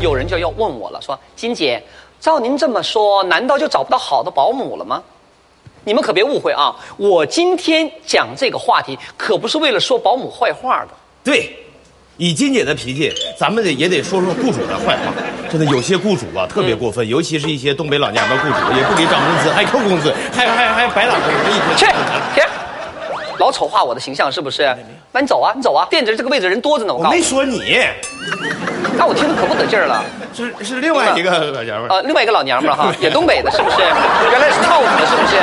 有人就要问我了，说金姐，照您这么说，难道就找不到好的保姆了吗？你们可别误会啊，我今天讲这个话题可不是为了说保姆坏话的。对，以金姐的脾气，咱们得也得说说雇主的坏话。真的，有些雇主啊特别过分，尤其是一些东北老娘们雇主，也不给涨工资，还扣工资，还还还白打工，去天。去，老丑化我的形象是不是？那你走啊，你走啊，垫着这个位置人多着呢，我我没。说你，那我听着可不得劲儿了。是是另外一个老娘们儿。呃，另外一个老娘们儿哈，也东北的，是不是？原来是跳舞的，是不是？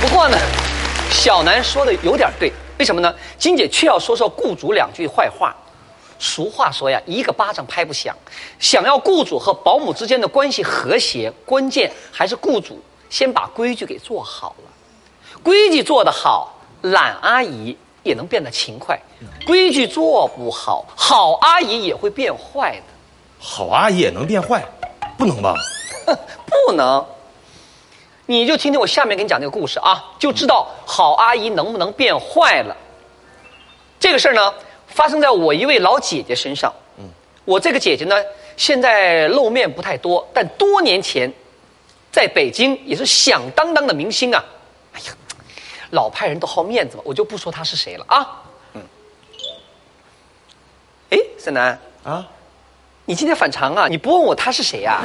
不过呢，小南说的有点对，为什么呢？金姐却要说说雇主两句坏话。俗话说呀，一个巴掌拍不响。想要雇主和保姆之间的关系和谐，关键还是雇主先把规矩给做好了。规矩做得好，懒阿姨也能变得勤快；规矩做不好，好阿姨也会变坏的。好阿姨也能变坏，不能吧？不能，你就听听我下面给你讲这个故事啊，就知道好阿姨能不能变坏了。这个事儿呢，发生在我一位老姐姐身上。嗯，我这个姐姐呢，现在露面不太多，但多年前，在北京也是响当当的明星啊。哎呀，老派人都好面子嘛，我就不说他是谁了啊。嗯。哎，森南，啊，你今天反常啊？你不问我他是谁呀、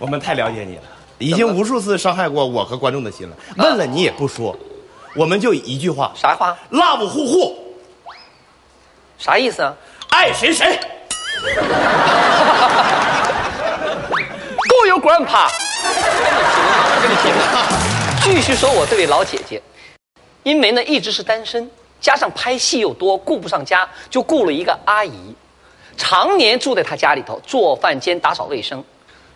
我们太了解你了，已经无数次伤害过我和观众的心了。问了你也不说，我们就一句话：啥话？？love 呼呼，啥意思啊？爱谁谁。Your grandpa。跟你停了，继续说我这位老姐姐，因为呢一直是单身，加上拍戏又多，顾不上家，就雇了一个阿姨，常年住在她家里头做饭兼打扫卫生。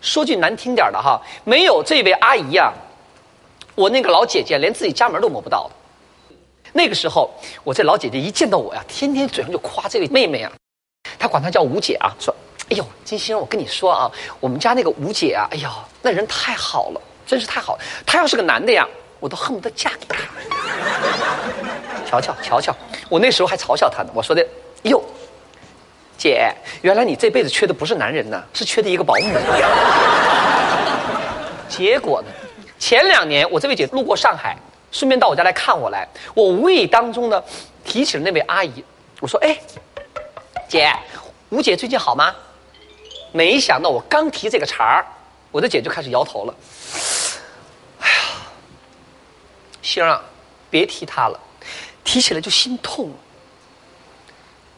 说句难听点的哈，没有这位阿姨呀、我那个老姐姐连自己家门都摸不到的。那个时候，我这老姐姐一见到我呀，天天嘴上就夸这位妹妹啊，她管她叫吴姐啊，说：“哎呦，金星，我跟你说啊，我们家那个吴姐啊，哎呦，那人太好了，真是太好了。她要是个男的呀，我都恨不得嫁给他。”瞧瞧瞧瞧，我那时候还嘲笑她呢，我说的：“哎呦，姐，原来你这辈子缺的不是男人呐，是缺的一个保姆。”结果呢，前两年我这位姐路过上海，顺便到我家来看我来，我无意当中呢提起了那位阿姨，我说：“哎，姐，吴姐最近好吗？”没想到我刚提这个茬儿，我的姐就开始摇头了。哎呀，星儿啊，别提他了，提起来就心痛。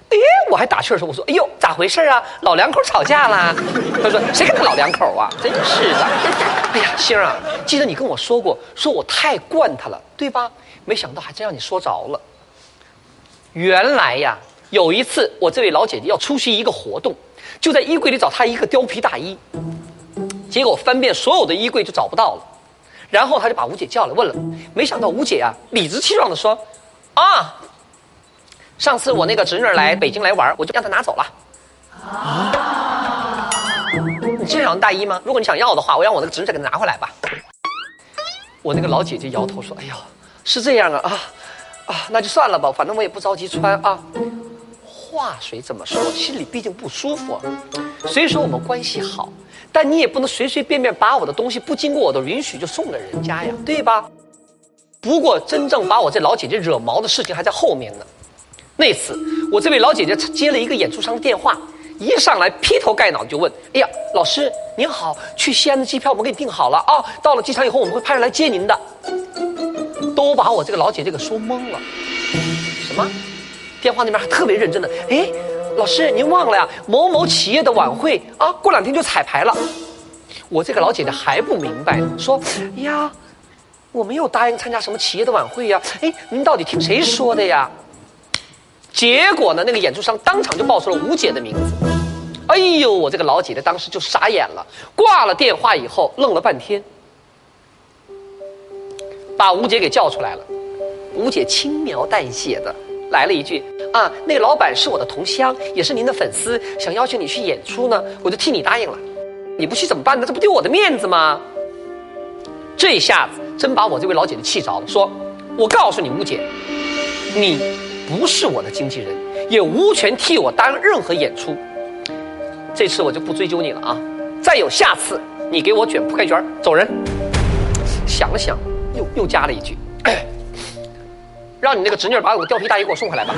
哎，我还打趣说：“我说，哎呦，咋回事啊？老两口吵架啦？”他说：“谁跟他老两口啊？真是的。”哎呀，星儿啊，记得你跟我说过，说我太惯他了，对吧？没想到还真让你说着了。原来呀，有一次我这位老姐姐要出席一个活动，就在衣柜里找她一个貂皮大衣，结果翻遍所有的衣柜就找不到了，然后她就把吴姐叫来问了，没想到吴姐啊理直气壮的说：“啊，上次我那个侄女来北京来玩，我就让她拿走了。”啊你真想大衣吗？如果你想要的话，我让我那个侄女再给她拿回来吧。我那个老姐姐摇头说：“哎呦，是这样啊啊啊，那就算了吧，反正我也不着急穿啊。”话虽这么说，心里毕竟不舒服。虽说我们关系好，但你也不能随随便便把我的东西不经过我的允许就送给人家呀，对吧？不过真正把我这老姐姐惹毛的事情还在后面呢。那次我这位老姐姐接了一个演出商的电话，一上来劈头盖脑就问：“哎呀，老师您好，去西安的机票我们给你订好了啊，到了机场以后我们会派人来接您的。”都把我这个老姐姐给说懵了。什么？电话那边还特别认真的，哎，老师您忘了呀？某某企业的晚会啊，过两天就彩排了。我这个老姐姐还不明白，说：“哎呀，我没有答应参加什么企业的晚会呀，哎，您到底听谁说的呀？”结果呢，那个演出商当场就报出了吴姐的名字。哎呦，我这个老姐姐当时就傻眼了，挂了电话以后愣了半天，把吴姐给叫出来了。吴姐轻描淡写的来了一句啊，那个老板是我的同乡，也是您的粉丝，想邀请你去演出呢。我就替你答应了，你不去怎么办呢？这不丢我的面子吗？这一下子真把我这位老姐姐气着了，说我告诉你，吴姐，你不是我的经纪人，也无权替我当任何演出。这次我就不追究你了啊。再有下次，你给我卷铺盖卷走人。想了想，又又加了一句。让你那个侄女把我的貂皮大衣给我送回来吧。